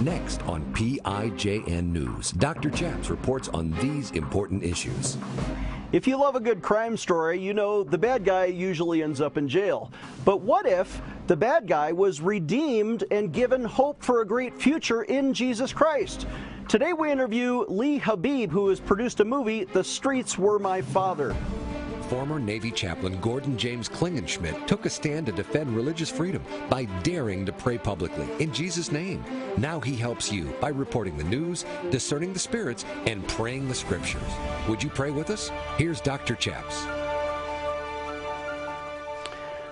Next on PIJN News, Dr. Chaps reports on these important issues. If you love a good crime story, you know the bad guy usually ends up in jail. But what if the bad guy was redeemed and given hope for a great future in Jesus Christ? Today we interview Lee Habeeb, who has produced a movie, The Streets Were My Father. Former Navy chaplain Gordon James Klingenschmitt took a stand to defend religious freedom by daring to pray publicly in Jesus' name. Now he helps you by reporting the news, discerning the spirits, and praying the scriptures. Would you pray with us? Here's Dr. Chaps.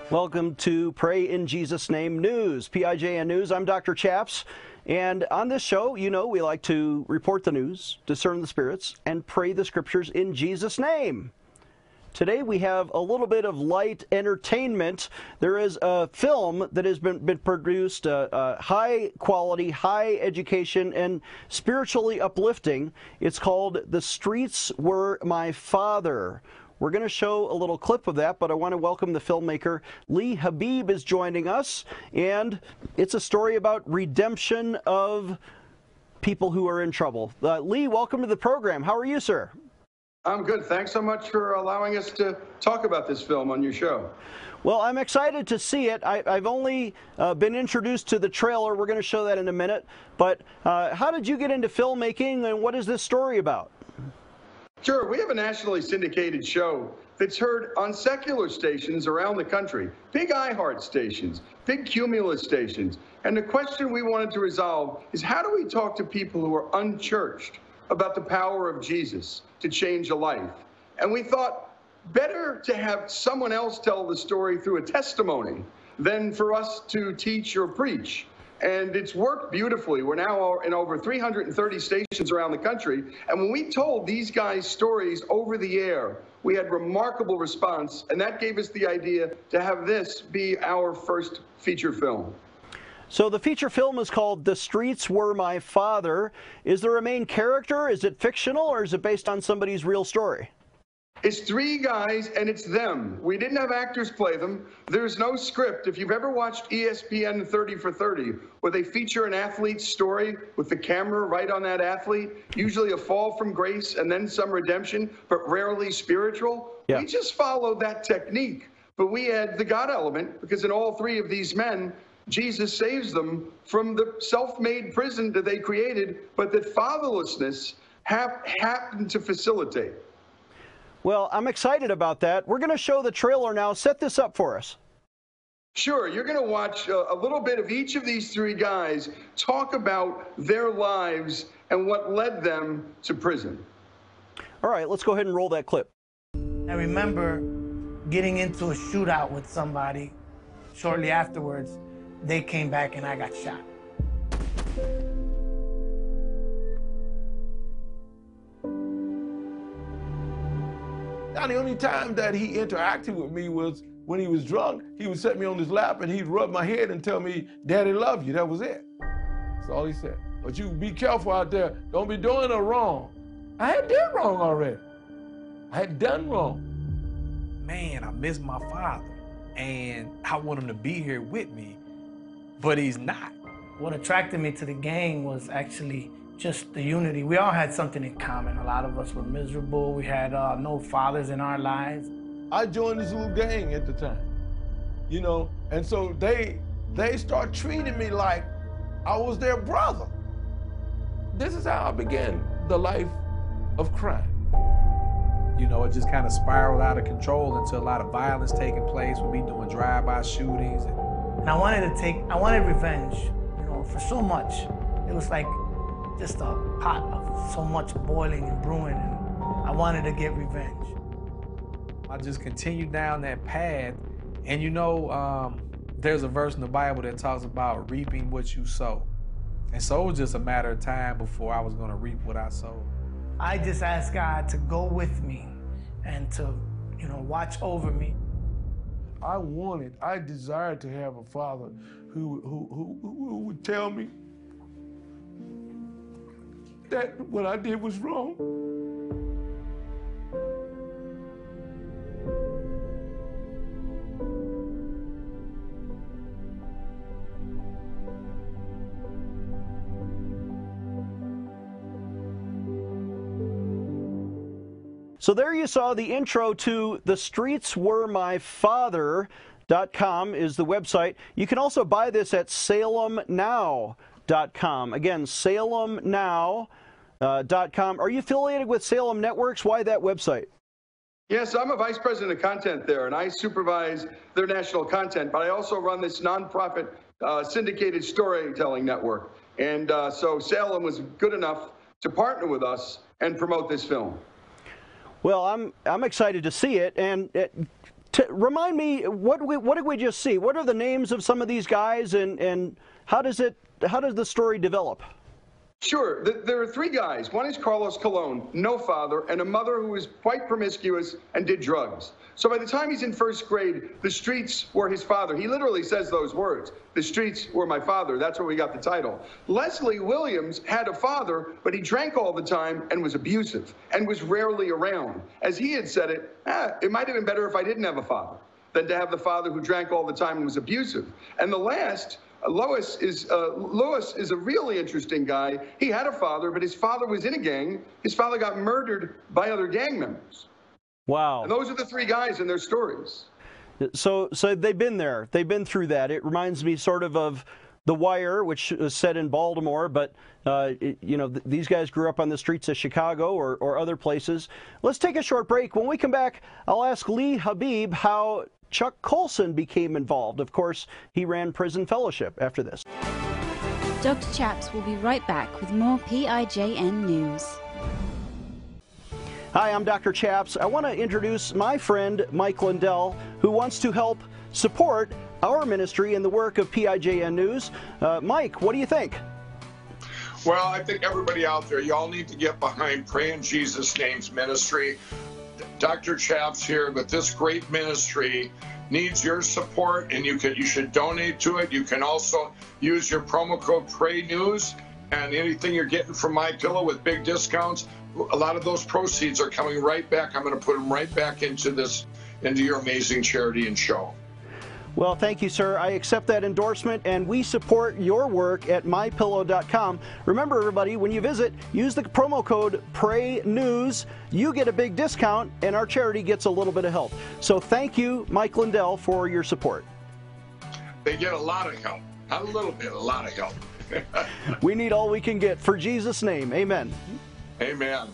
Welcome to Pray in Jesus' Name News, PIJN News. I'm Dr. Chaps. And on this show, you know, we like to report the news, discern the spirits, and pray the scriptures in Jesus' name. Today we have a little bit of light entertainment. There is a film that has been, been produced, uh, uh, high quality, high education, and spiritually uplifting. It's called The Streets Were My Father. We're going to show a little clip of that, but I want to welcome the filmmaker. Lee Habeeb is joining us, and it's a story about redemption of people who are in trouble. Uh, Lee, welcome to the program. How are you, sir? I'm good. Thanks so much for allowing us to talk about this film on your show. Well, I'm excited to see it. I, have only uh, been introduced to the trailer. We're going to show that in a minute. But uh, how did you get into filmmaking, and what is this story about? Sure. We have a nationally syndicated show that's heard on secular stations around the country, big iHeart stations, big Cumulus stations. And the question we wanted to resolve is how do we talk to people who are unchurched about the power of Jesus to change a life. And we thought better to have someone else tell the story through a testimony than for us to teach or preach. And it's worked beautifully. We're now in over 330 stations around the country. And when we told these guys stories over the air, we had remarkable response. And that gave us the idea to have this be our first feature film. So the feature film is called The Streets Were My Father. Is there a main character? Is it fictional or is it based on somebody's real story? It's three guys and it's them. We didn't have actors play them. There's no script. If you've ever watched ESPN 30 for 30, where they feature an athlete's story with the camera right on that athlete, usually a fall from grace and then some redemption, but rarely spiritual, yeah. we just followed that technique. But we had the God element because in all three of these men, Jesus saves them from the self made prison that they created, but that fatherlessness hap- happened to facilitate. Well, I'm excited about that. We're going to show the trailer now. Set this up for us. Sure, you're going to watch a, a, little bit of each of these three guys talk about their lives and what led them to prison. All right, let's go ahead and roll that clip. I remember getting into a shootout with somebody shortly afterwards they came back and I got shot. Now, the only time that he interacted with me was when he was drunk. He would set me on his lap and he'd rub my head and tell me, Daddy love you. That was it. That's all he said. But you be careful out there. Don't be doing a wrong. I had done wrong already. I had done wrong. Man, I miss my father. And I want him to be here with me but he's not. What attracted me to the gang was actually just the unity. We all had something in common. A lot of us were miserable. We had uh, no fathers in our lives. I joined this little gang at the time, you know, and so they they start treating me like I was their brother. This is how I began the life of crime. You know, it just kind of spiraled out of control into a lot of violence taking place with me doing drive-by shootings and and I wanted to take, I wanted revenge, you know, for so much. It was like just a pot of so much boiling and brewing, and I wanted to get revenge. I just continued down that path, and you know, um, there's a verse in the Bible that talks about reaping what you sow. And so it was just a matter of time before I was going to reap what I sowed. I just asked God to go with me and to, you know, watch over me. I wanted, I desired to have a father who, who, who, who would tell me that what I did was wrong. So there you saw the intro to The Streets Were My Father. Dot com is the website. You can also buy this at salemnow.com. Again, salemnow.com. Uh, Are you affiliated with Salem Networks? Why that website? Yes, I'm a vice president of content there, and I supervise their national content, but I also run this nonprofit uh, syndicated storytelling network. And uh, so Salem was good enough to partner with us and promote this film. Well, I'm I'm excited to see it, and it, remind me what we, what did we just see? What are the names of some of these guys, and and how does it how does the story develop? Sure. There are three guys. One is Carlos Colon, no father, and a mother who was quite promiscuous and did drugs. So by the time he's in first grade, the streets were his father. He literally says those words. The streets were my father. That's where we got the title. Leslie Williams had a father, but he drank all the time and was abusive and was rarely around. As he had said it, ah, it might have been better if I didn't have a father than to have the father who drank all the time and was abusive. And the last Lois is uh, Lewis is a really interesting guy. He had a father, but his father was in a gang. His father got murdered by other gang members. Wow. And those are the three guys and their stories. So, so they've been there. They've been through that. It reminds me sort of of The Wire, which was set in Baltimore, but uh, it, you know th- these guys grew up on the streets of Chicago or, or other places. Let's take a short break. When we come back, I'll ask Lee Habeeb how Chuck Colson became involved. Of course, he ran Prison Fellowship after this. Dr. Chaps will be right back with more PIJN news. Hi, I'm Dr. Chaps. I want to introduce my friend Mike Lindell, who wants to help support our ministry and the work of PIJN News. Uh, Mike, what do you think? Well, I think everybody out there, y'all need to get behind Pray in Jesus' Name's ministry. Dr. Chaps here, but this great ministry needs your support and you can you should donate to it. You can also use your promo code Pray News and anything you're getting from My Pillow with big discounts. A lot of those proceeds are coming right back. I'm going to put them right back into this into your amazing charity and show. Well, thank you, sir. I accept that endorsement, and we support your work at mypillow.com. Remember, everybody, when you visit, use the promo code PRAYNEWS. You get a big discount, and our charity gets a little bit of help. So thank you, Mike Lindell, for your support. They get a lot of help. Not a little bit, a lot of help. we need all we can get. For Jesus' name, amen. Amen.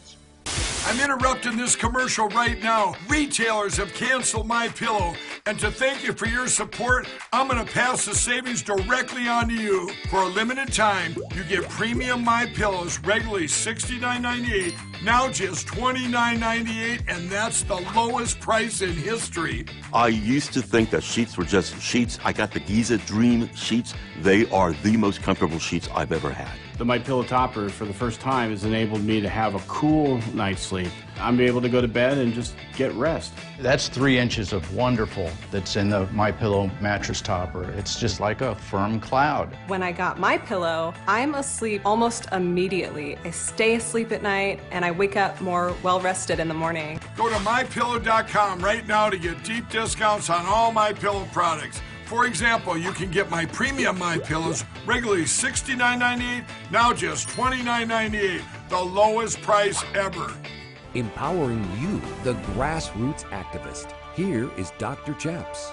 I'm interrupting this commercial right now. Retailers have canceled my pillow, and to thank you for your support, I'm going to pass the savings directly on to you. For a limited time, you get premium my pillows regularly $69.98, now just $29.98, and that's the lowest price in history. I used to think that sheets were just sheets. I got the Giza Dream sheets. They are the most comfortable sheets I've ever had. The My Pillow Topper for the first time has enabled me to have a cool night's sleep. I'm able to go to bed and just get rest. That's three inches of wonderful that's in the My Pillow mattress topper. It's just like a firm cloud. When I got My Pillow, I'm asleep almost immediately. I stay asleep at night and I wake up more well rested in the morning. Go to mypillow.com right now to get deep discounts on all My Pillow products. For example, you can get my premium My Pillows regularly $69.98, now just $29.98, the lowest price ever. Empowering you, the grassroots activist. Here is Dr. Chaps.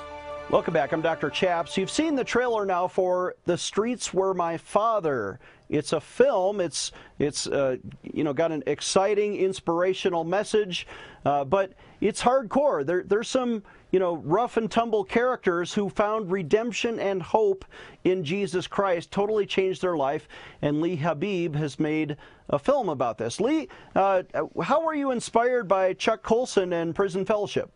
Welcome back. I'm Dr. Chaps. You've seen the trailer now for The Streets Were My Father. It's a film. It's it's uh, you know got an exciting, inspirational message, uh, but it's hardcore. There, there's some you know, rough and tumble characters who found redemption and hope in Jesus Christ, totally changed their life. And Lee Habeeb has made a film about this. Lee, uh, how were you inspired by Chuck Colson and Prison Fellowship?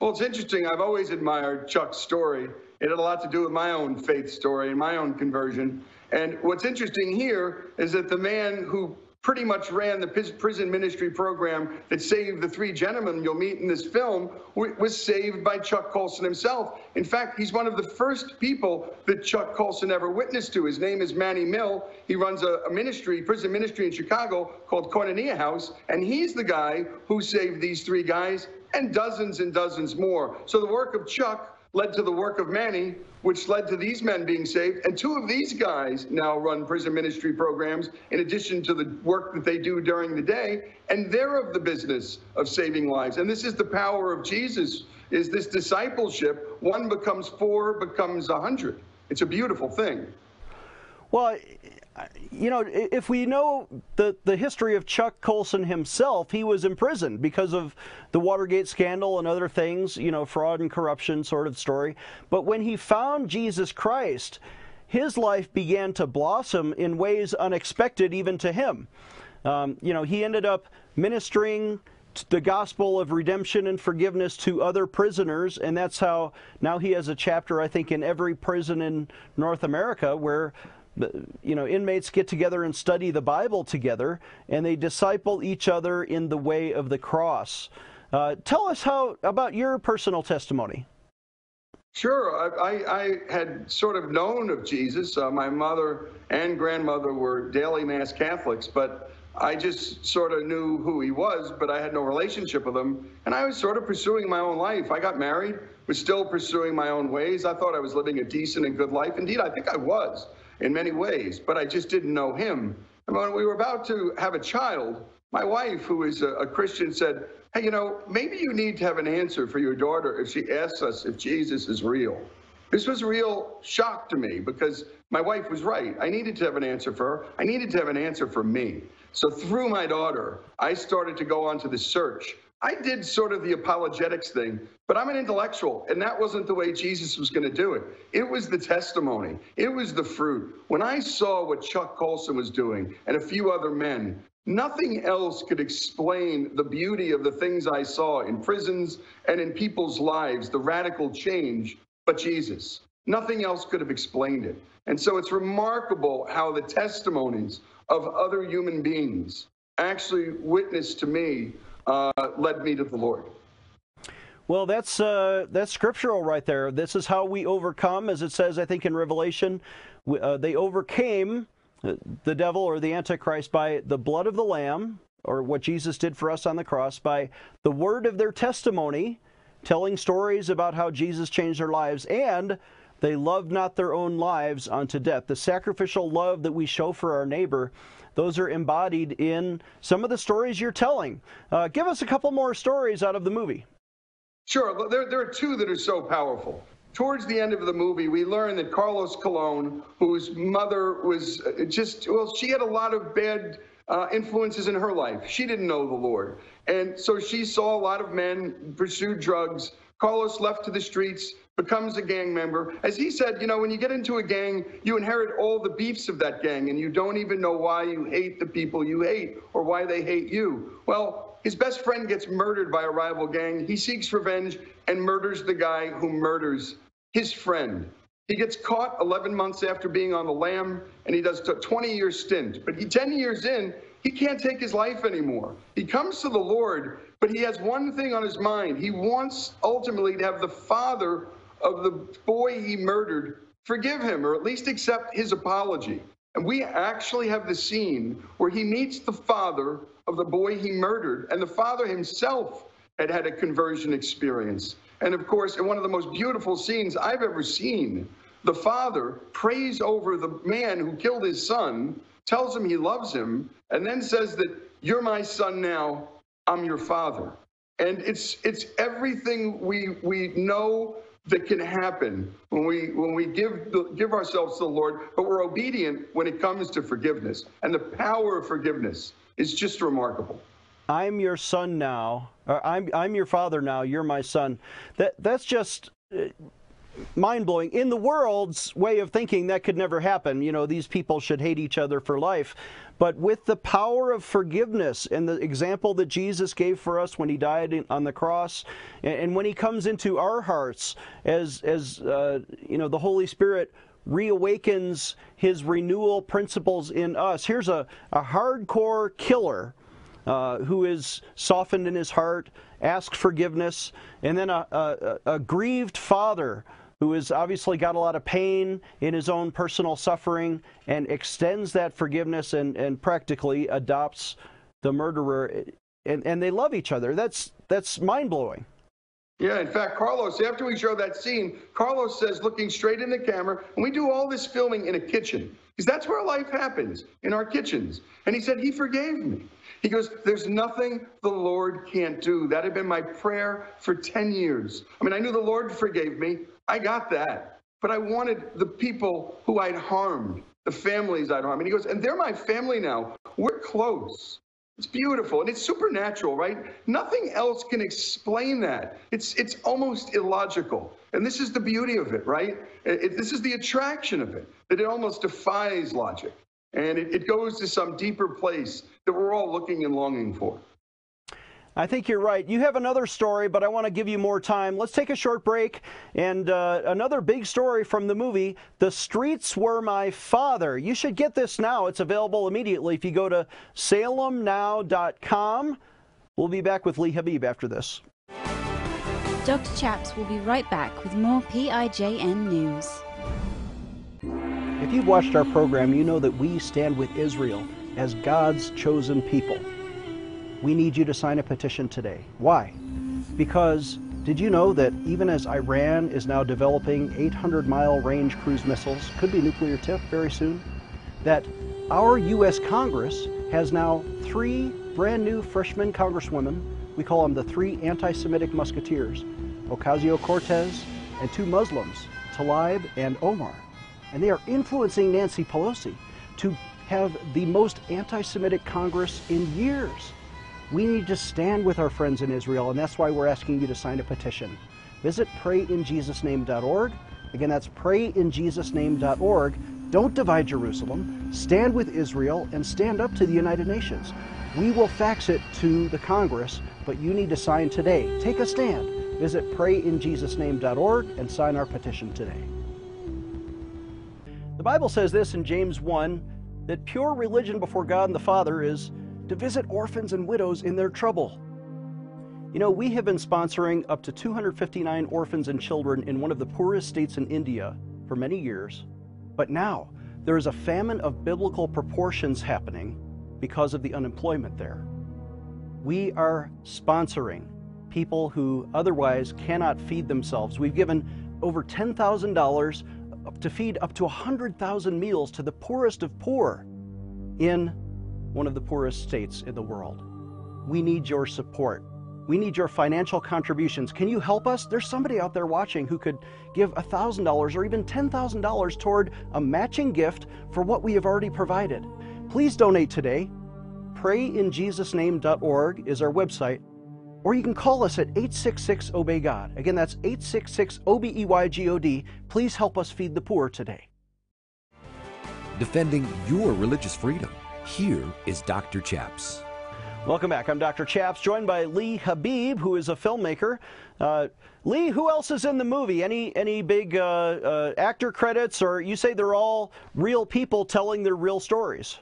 Well, it's interesting. I've always admired Chuck's story. It had a lot to do with my own faith story and my own conversion. And what's interesting here is that the man who pretty much ran the prison ministry program that saved the three gentlemen you'll meet in this film was saved by Chuck Colson himself. In fact, he's one of the first people that Chuck Colson ever witnessed to. His name is Manny Mill. He runs a, a ministry, prison ministry in Chicago called Koinonia House, and he's the guy who saved these three guys and dozens and dozens more. So the work of Chuck led to the work of Manny, which led to these men being saved. And two of these guys now run prison ministry programs in addition to the work that they do during the day. And they're of the business of saving lives. And this is the power of Jesus, is this discipleship. One becomes four, becomes a hundred. It's a beautiful thing. Well, you know, if we know the, the history of Chuck Colson himself, he was imprisoned because of the Watergate scandal and other things, you know, fraud and corruption sort of story. But when he found Jesus Christ, his life began to blossom in ways unexpected even to him. Um, you know, he ended up ministering the gospel of redemption and forgiveness to other prisoners, and that's how now he has a chapter, I think, in every prison in North America where you know, inmates get together and study the Bible together, and they disciple each other in the way of the cross. Uh, tell us how about your personal testimony. Sure. I, I had sort of known of Jesus. Uh, my mother and grandmother were daily Mass Catholics, but I just sort of knew who he was, but I had no relationship with him. And I was sort of pursuing my own life. I got married, was still pursuing my own ways. I thought I was living a decent and good life. Indeed, I think I was in many ways, but I just didn't know him. And when we were about to have a child, my wife, who is a, a Christian, said, Hey, you know, maybe you need to have an answer for your daughter if she asks us if Jesus is real. This was a real shock to me because my wife was right. I needed to have an answer for her. I needed to have an answer for me. So through my daughter, I started to go on to the search I did sort of the apologetics thing, but I'm an intellectual, and that wasn't the way Jesus was going to do it. It was the testimony, it was the fruit. When I saw what Chuck Colson was doing and a few other men, nothing else could explain the beauty of the things I saw in prisons and in people's lives, the radical change, but Jesus. Nothing else could have explained it. And so it's remarkable how the testimonies of other human beings actually witness to me uh, led me to the Lord. Well, that's uh, that's scriptural right there. This is how we overcome, as it says, I think in Revelation, uh, they overcame the devil or the Antichrist by the blood of the Lamb, or what Jesus did for us on the cross, by the word of their testimony, telling stories about how Jesus changed their lives, and they love not their own lives unto death. The sacrificial love that we show for our neighbor those are embodied in some of the stories you're telling. Uh, give us a couple more stories out of the movie. Sure. There, there are two that are so powerful. Towards the end of the movie, we learn that Carlos Colon, whose mother was uh, just, well, she had a lot of bad uh, influences in her life. She didn't know the Lord. And so she saw a lot of men pursue drugs. Carlos left to the streets becomes a gang member. As he said, you know, when you get into a gang, you inherit all the beefs of that gang and you don't even know why you hate the people you hate or why they hate you. Well, his best friend gets murdered by a rival gang. He seeks revenge and murders the guy who murders his friend. He gets caught 11 months after being on the lam and he does a 20 year stint. But he, 10 years in, he can't take his life anymore. He comes to the Lord, but he has one thing on his mind. He wants ultimately to have the Father of the boy he murdered forgive him or at least accept his apology. And we actually have the scene where he meets the father of the boy he murdered, and the father himself had had a conversion experience. And of course, in one of the most beautiful scenes I've ever seen, the father prays over the man who killed his son, tells him he loves him, and then says that you're my son now, I'm your father. And it's it's everything we we know that can happen when we when we give give ourselves to the Lord, but we're obedient when it comes to forgiveness. And the power of forgiveness is just remarkable. I'm your son now. Or I'm I'm your father now. You're my son. That that's just mind blowing. In the world's way of thinking, that could never happen. You know, these people should hate each other for life. But with the power of forgiveness and the example that Jesus gave for us when he died on the cross, and when he comes into our hearts as, as uh, you know, the Holy Spirit reawakens his renewal principles in us. Here's a, a hardcore killer uh, who is softened in his heart, asks forgiveness, and then a, a, a grieved father who has obviously got a lot of pain in his own personal suffering and extends that forgiveness and, and practically adopts the murderer and, and they love each other. That's that's mind blowing. Yeah, in fact, Carlos, after we show that scene, Carlos says, looking straight in the camera, and we do all this filming in a kitchen, because that's where life happens, in our kitchens. And he said, He forgave me. He goes, There's nothing the Lord can't do. That had been my prayer for 10 years. I mean, I knew the Lord forgave me. I got that. But I wanted the people who I'd harmed, the families I'd harmed. And he goes, And they're my family now. We're close. It's beautiful and it's supernatural, right? Nothing else can explain that. It's it's almost illogical. And this is the beauty of it, right? It, this is the attraction of it, that it almost defies logic. And it, it goes to some deeper place that we're all looking and longing for. I think you're right. You have another story, but I want to give you more time. Let's take a short break. And uh, another big story from the movie, The Streets Were My Father. You should get this now. It's available immediately if you go to salemnow.com. We'll be back with Lee Habeeb after this. Dr. Chaps will be right back with more PIJN news. You've watched our program, you know that we stand with Israel as God's chosen people we need you to sign a petition today. Why? Because did you know that even as Iran is now developing 800 mile range cruise missiles, could be nuclear tip very soon, that our U.S. Congress has now three brand new freshman congresswomen. We call them the three anti Semitic musketeers Ocasio Cortez and two Muslims, Tlaib and Omar. And they are influencing Nancy Pelosi to have the most anti Semitic Congress in years. We need to stand with our friends in Israel, and that's why we're asking you to sign a petition. Visit prayinjesusname.org. Again, that's prayinjesusname.org. Don't divide Jerusalem. Stand with Israel and stand up to the United Nations. We will fax it to the Congress, but you need to sign today. Take a stand. Visit prayinjesusname.org and sign our petition today. The Bible says this in James 1 that pure religion before God and the Father is to visit orphans and widows in their trouble. You know, we have been sponsoring up to 259 orphans and children in one of the poorest states in India for many years, but now there is a famine of biblical proportions happening because of the unemployment there. We are sponsoring people who otherwise cannot feed themselves. We've given over $10,000 to feed up to 100,000 meals to the poorest of poor in one of the poorest states in the world. We need your support. We need your financial contributions. Can you help us? There's somebody out there watching who could give $1,000 or even $10,000 toward a matching gift for what we have already provided. Please donate today. PrayInJesusName.org is our website, or you can call us at 866 Obey God. Again, that's 866 O B E Y G O D. Please help us feed the poor today. Defending your religious freedom. Here is Dr. Chaps. Welcome back. I'm Dr. Chaps, joined by Lee Habeeb, who is a filmmaker. Uh, Lee, who else is in the movie? Any any big uh, uh, actor credits, or you say they're all real people telling their real stories?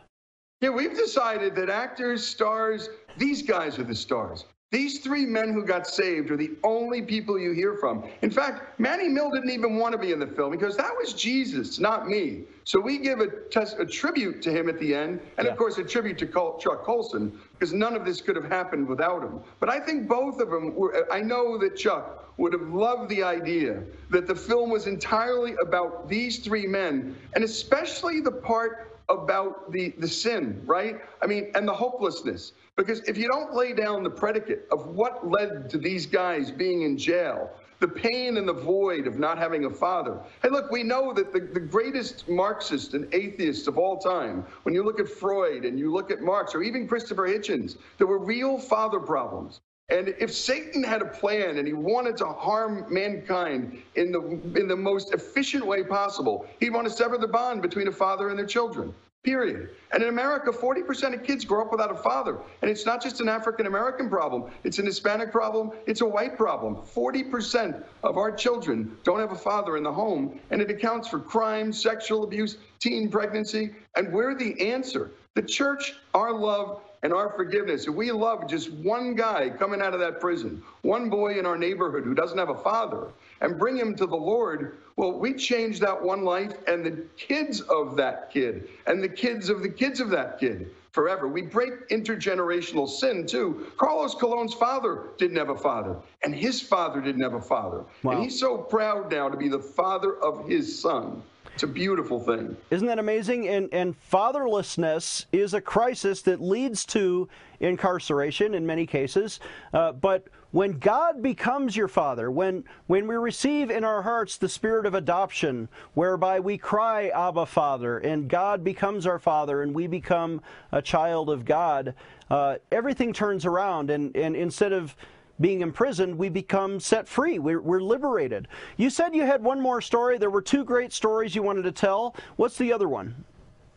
Yeah, we've decided that actors, stars, these guys are the stars. These three men who got saved are the only people you hear from. In fact, Manny Mill didn't even want to be in the film because that was Jesus, not me. So we give a, test, a tribute to him at the end, and yeah. of course a tribute to Col- Chuck Colson, because none of this could have happened without him. But I think both of them were, I know that Chuck would have loved the idea that the film was entirely about these three men, and especially the part about the, the sin, right? I mean, and the hopelessness. Because if you don't lay down the predicate of what led to these guys being in jail, the pain and the void of not having a father. Hey, look, we know that the, the greatest Marxist and atheists of all time, when you look at Freud and you look at Marx or even Christopher Hitchens, there were real father problems. And if Satan had a plan and he wanted to harm mankind in the in the most efficient way possible, he'd want to sever the bond between a father and their children period. And in America, 40% of kids grow up without a father. And it's not just an African American problem, it's an Hispanic problem, it's a white problem. 40% of our children don't have a father in the home, and it accounts for crime, sexual abuse, teen pregnancy. And we're the answer. The church, our love, and our forgiveness. If we love just one guy coming out of that prison, one boy in our neighborhood who doesn't have a father, and bring him to the Lord, well, we change that one life and the kids of that kid and the kids of the kids of that kid. forever. We break intergenerational sin too. Carlos Colon's father didn't have a father, and his father didn't have a father. Wow. And he's so proud now to be the father of his son. It's a beautiful thing. Isn't that amazing? And, and fatherlessness is a crisis that leads to incarceration in many cases. Uh, but when God becomes your father, when, when we receive in our hearts the spirit of adoption, whereby we cry, Abba, Father, and God becomes our father and we become a child of God, uh, everything turns around. And, and instead of being imprisoned, we become set free. We're, we're, liberated. You said you had one more story. There were two great stories you wanted to tell. What's the other one?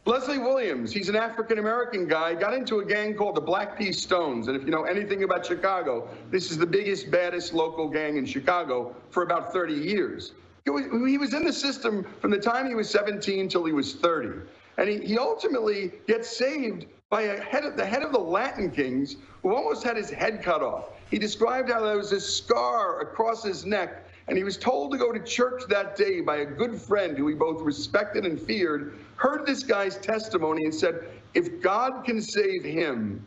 Leslie Williams, he's an African American guy, got into a gang called the Black P Stones. And if you know anything about Chicago, this is the biggest, baddest local gang in Chicago for about 30 years. He was, he was in the system from the time he was 17 till he was 30. And he, he ultimately gets saved by a head of, the head of the Latin Kings who almost had his head cut off. He described how there was a scar across his neck, and he was told to go to church that day by a good friend who he both respected and feared, heard this guy's testimony, and said, If God can save him,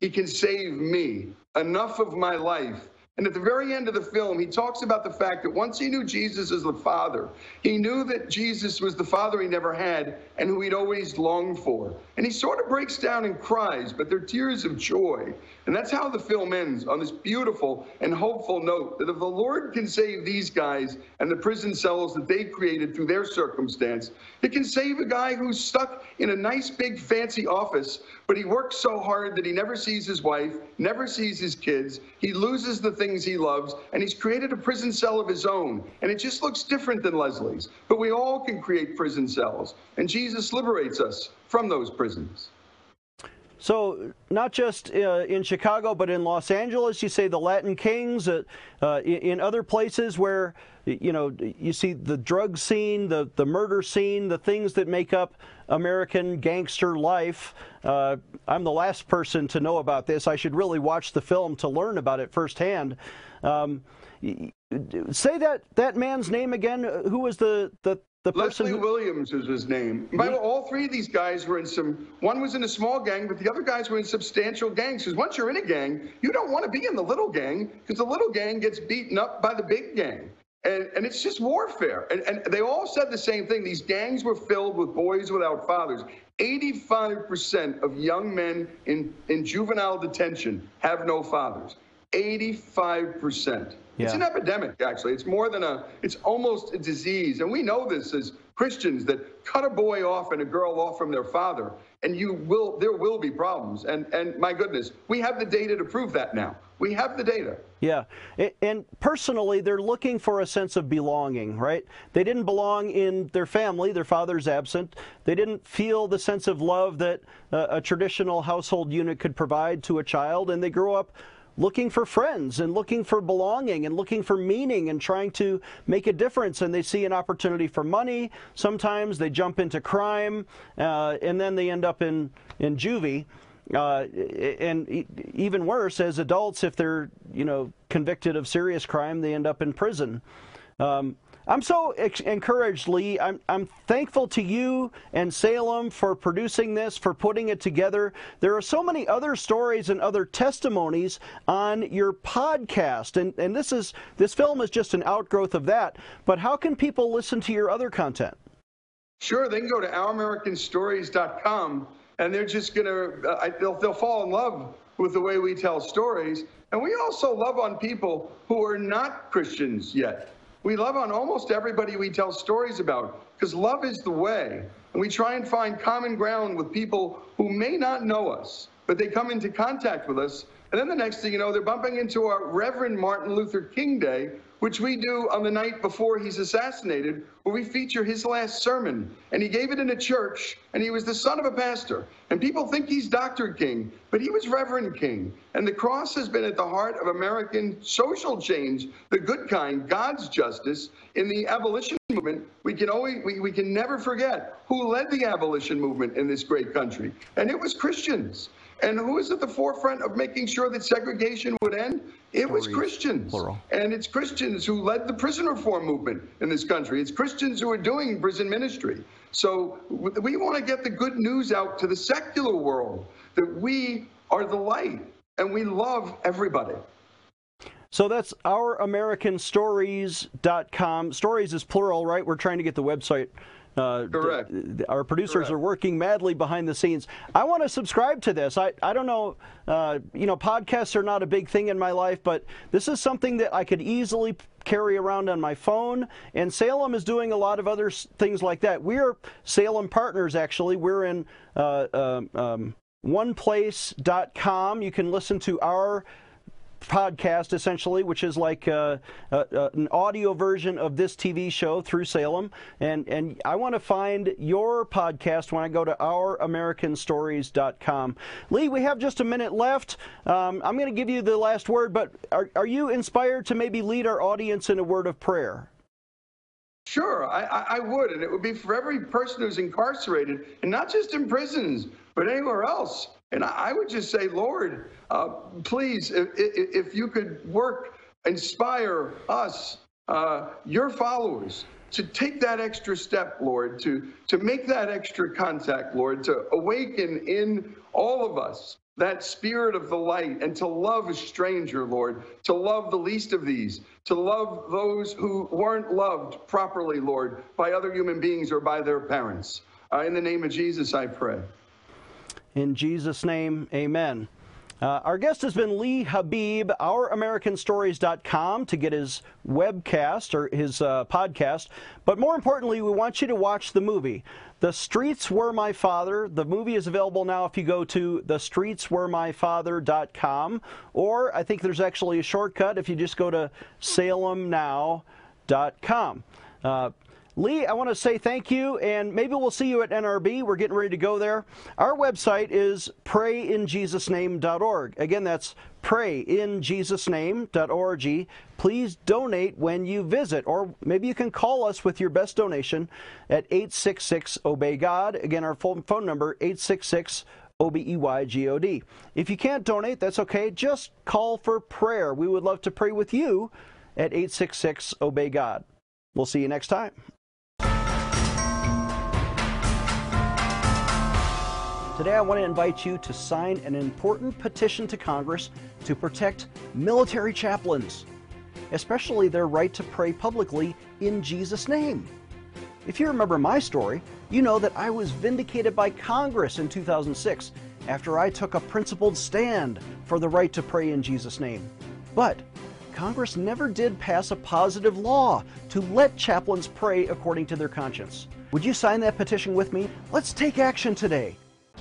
he can save me. Enough of my life. And at the very end of the film, he talks about the fact that once he knew Jesus as the Father, he knew that Jesus was the Father he never had and who he'd always longed for. And he sort of breaks down and cries, but they're tears of joy. And that's how the film ends on this beautiful and hopeful note that if the Lord can save these guys and the prison cells that they created through their circumstance, it can save a guy who's stuck in a nice, big, fancy office, but he works so hard that he never sees his wife, never sees his kids, he loses the things he loves, and he's created a prison cell of his own. And it just looks different than Leslie's. But we all can create prison cells. And Jesus liberates us from those prisons. So, not just uh, in Chicago, but in Los Angeles, you say the Latin Kings, uh, uh, in other places where, you know, you see the drug scene, the, the murder scene, the things that make up American gangster life. Uh, I'm the last person to know about this. I should really watch the film to learn about it firsthand. Um, say that, that man's name again. Who was the, the the person Leslie who... Williams is his name. By the way, all three of these guys were in some. One was in a small gang, but the other guys were in substantial gangs. Because once you're in a gang, you don't want to be in the little gang because the little gang gets beaten up by the big gang. And, and it's just warfare. And, and they all said the same thing. These gangs were filled with boys without fathers. 85% of young men in, in juvenile detention have no fathers. 85%. Yeah. It's an epidemic, actually. It's more than a, it's almost a disease. And we know this as Christians that cut a boy off and a girl off from their father, and you will, there will be problems. And, and my goodness, we have the data to prove that now. We have the data. Yeah. And personally, they're looking for a sense of belonging, right? They didn't belong in their family. Their father's absent. They didn't feel the sense of love that uh, a traditional household unit could provide to a child, and they grew up looking for friends and looking for belonging and looking for meaning and trying to make a difference. And they see an opportunity for money. Sometimes they jump into crime, uh, and then they end up in in juvie. Uh, and even worse, as adults, if they're you know convicted of serious crime, they end up in prison. Um, I'm so encouraged, Lee. I'm, I'm thankful to you and Salem for producing this, for putting it together. There are so many other stories and other testimonies on your podcast, and, and this is this film is just an outgrowth of that. But how can people listen to your other content? Sure, they can go to ouramericanstories.com, and they're just gonna uh, they'll they'll fall in love with the way we tell stories. And we also love on people who are not Christians yet. We love on almost everybody we tell stories about because love is the way. And we try and find common ground with people who may not know us, but they come into contact with us. And then the next thing you know, they're bumping into our Reverend Martin Luther King Day, which we do on the night before he's assassinated, where we feature his last sermon. And he gave it in a church, and he was the son of a pastor. And people think he's Dr. King, but he was Reverend King. And the cross has been at the heart of American social change, the good kind, God's justice. In the abolition movement, we can always we, we can never forget who led the abolition movement in this great country. And it was Christians. And who was at the forefront of making sure that segregation would end? It was Christians. Plural. And it's Christians who led the prison reform movement in this country. It's Christians who are doing prison ministry. So we want to get the good news out to the secular world that we are the light and we love everybody. So that's ouramericanstories.com. Stories is plural, right? We're trying to get the website. Uh, Correct. our producers Correct. are working madly behind the scenes. I want to subscribe to this. I, I don't know, uh, you know, podcasts are not a big thing in my life, but this is something that I could easily carry around on my phone. And Salem is doing a lot of other s- things like that. We're Salem partners, actually. We're in uh, um, um, oneplace.com. You can listen to our podcast essentially, which is like uh, uh, uh, an audio version of this TV show through Salem. And and I want to find your podcast when I go to ouramericanstories.com. Lee, we have just a minute left. Um, I'm going to give you the last word, but are, are you inspired to maybe lead our audience in a word of prayer? Sure, I, I, I would, and it would be for every person who's incarcerated, and not just in prisons, but anywhere else. And I, would just say, Lord, uh, please, if, if, if you could work, inspire us, uh, your followers, to take that extra step, Lord, to to make that extra contact, Lord, to awaken in all of us that spirit of the light and to love a stranger, Lord, to love the least of these, to love those who weren't loved properly, Lord, by other human beings or by their parents. Uh, in the name of Jesus, I pray. In Jesus' name, amen. Uh, our guest has been Lee Habeeb, ouramericanstories.com to get his webcast or his uh, podcast. But more importantly, we want you to watch the movie. The Streets Were My Father. The movie is available now if you go to thestreetsweremyfather.com, or I think there's actually a shortcut if you just go to salemnow.com. Uh, Lee, I want to say thank you, and maybe we'll see you at NRB. We're getting ready to go there. Our website is prayinjesusname.org. Again, that's prayinjesusname.org. Please donate when you visit, or maybe you can call us with your best donation at 866 Obey God. Again, our phone number 866 O B E Y G O D. If you can't donate, that's okay. Just call for prayer. We would love to pray with you at 866 Obey God. We'll see you next time. Today, I want to invite you to sign an important petition to Congress to protect military chaplains, especially their right to pray publicly in Jesus' name. If you remember my story, you know that I was vindicated by Congress in 2006 after I took a principled stand for the right to pray in Jesus' name. But Congress never did pass a positive law to let chaplains pray according to their conscience. Would you sign that petition with me? Let's take action today.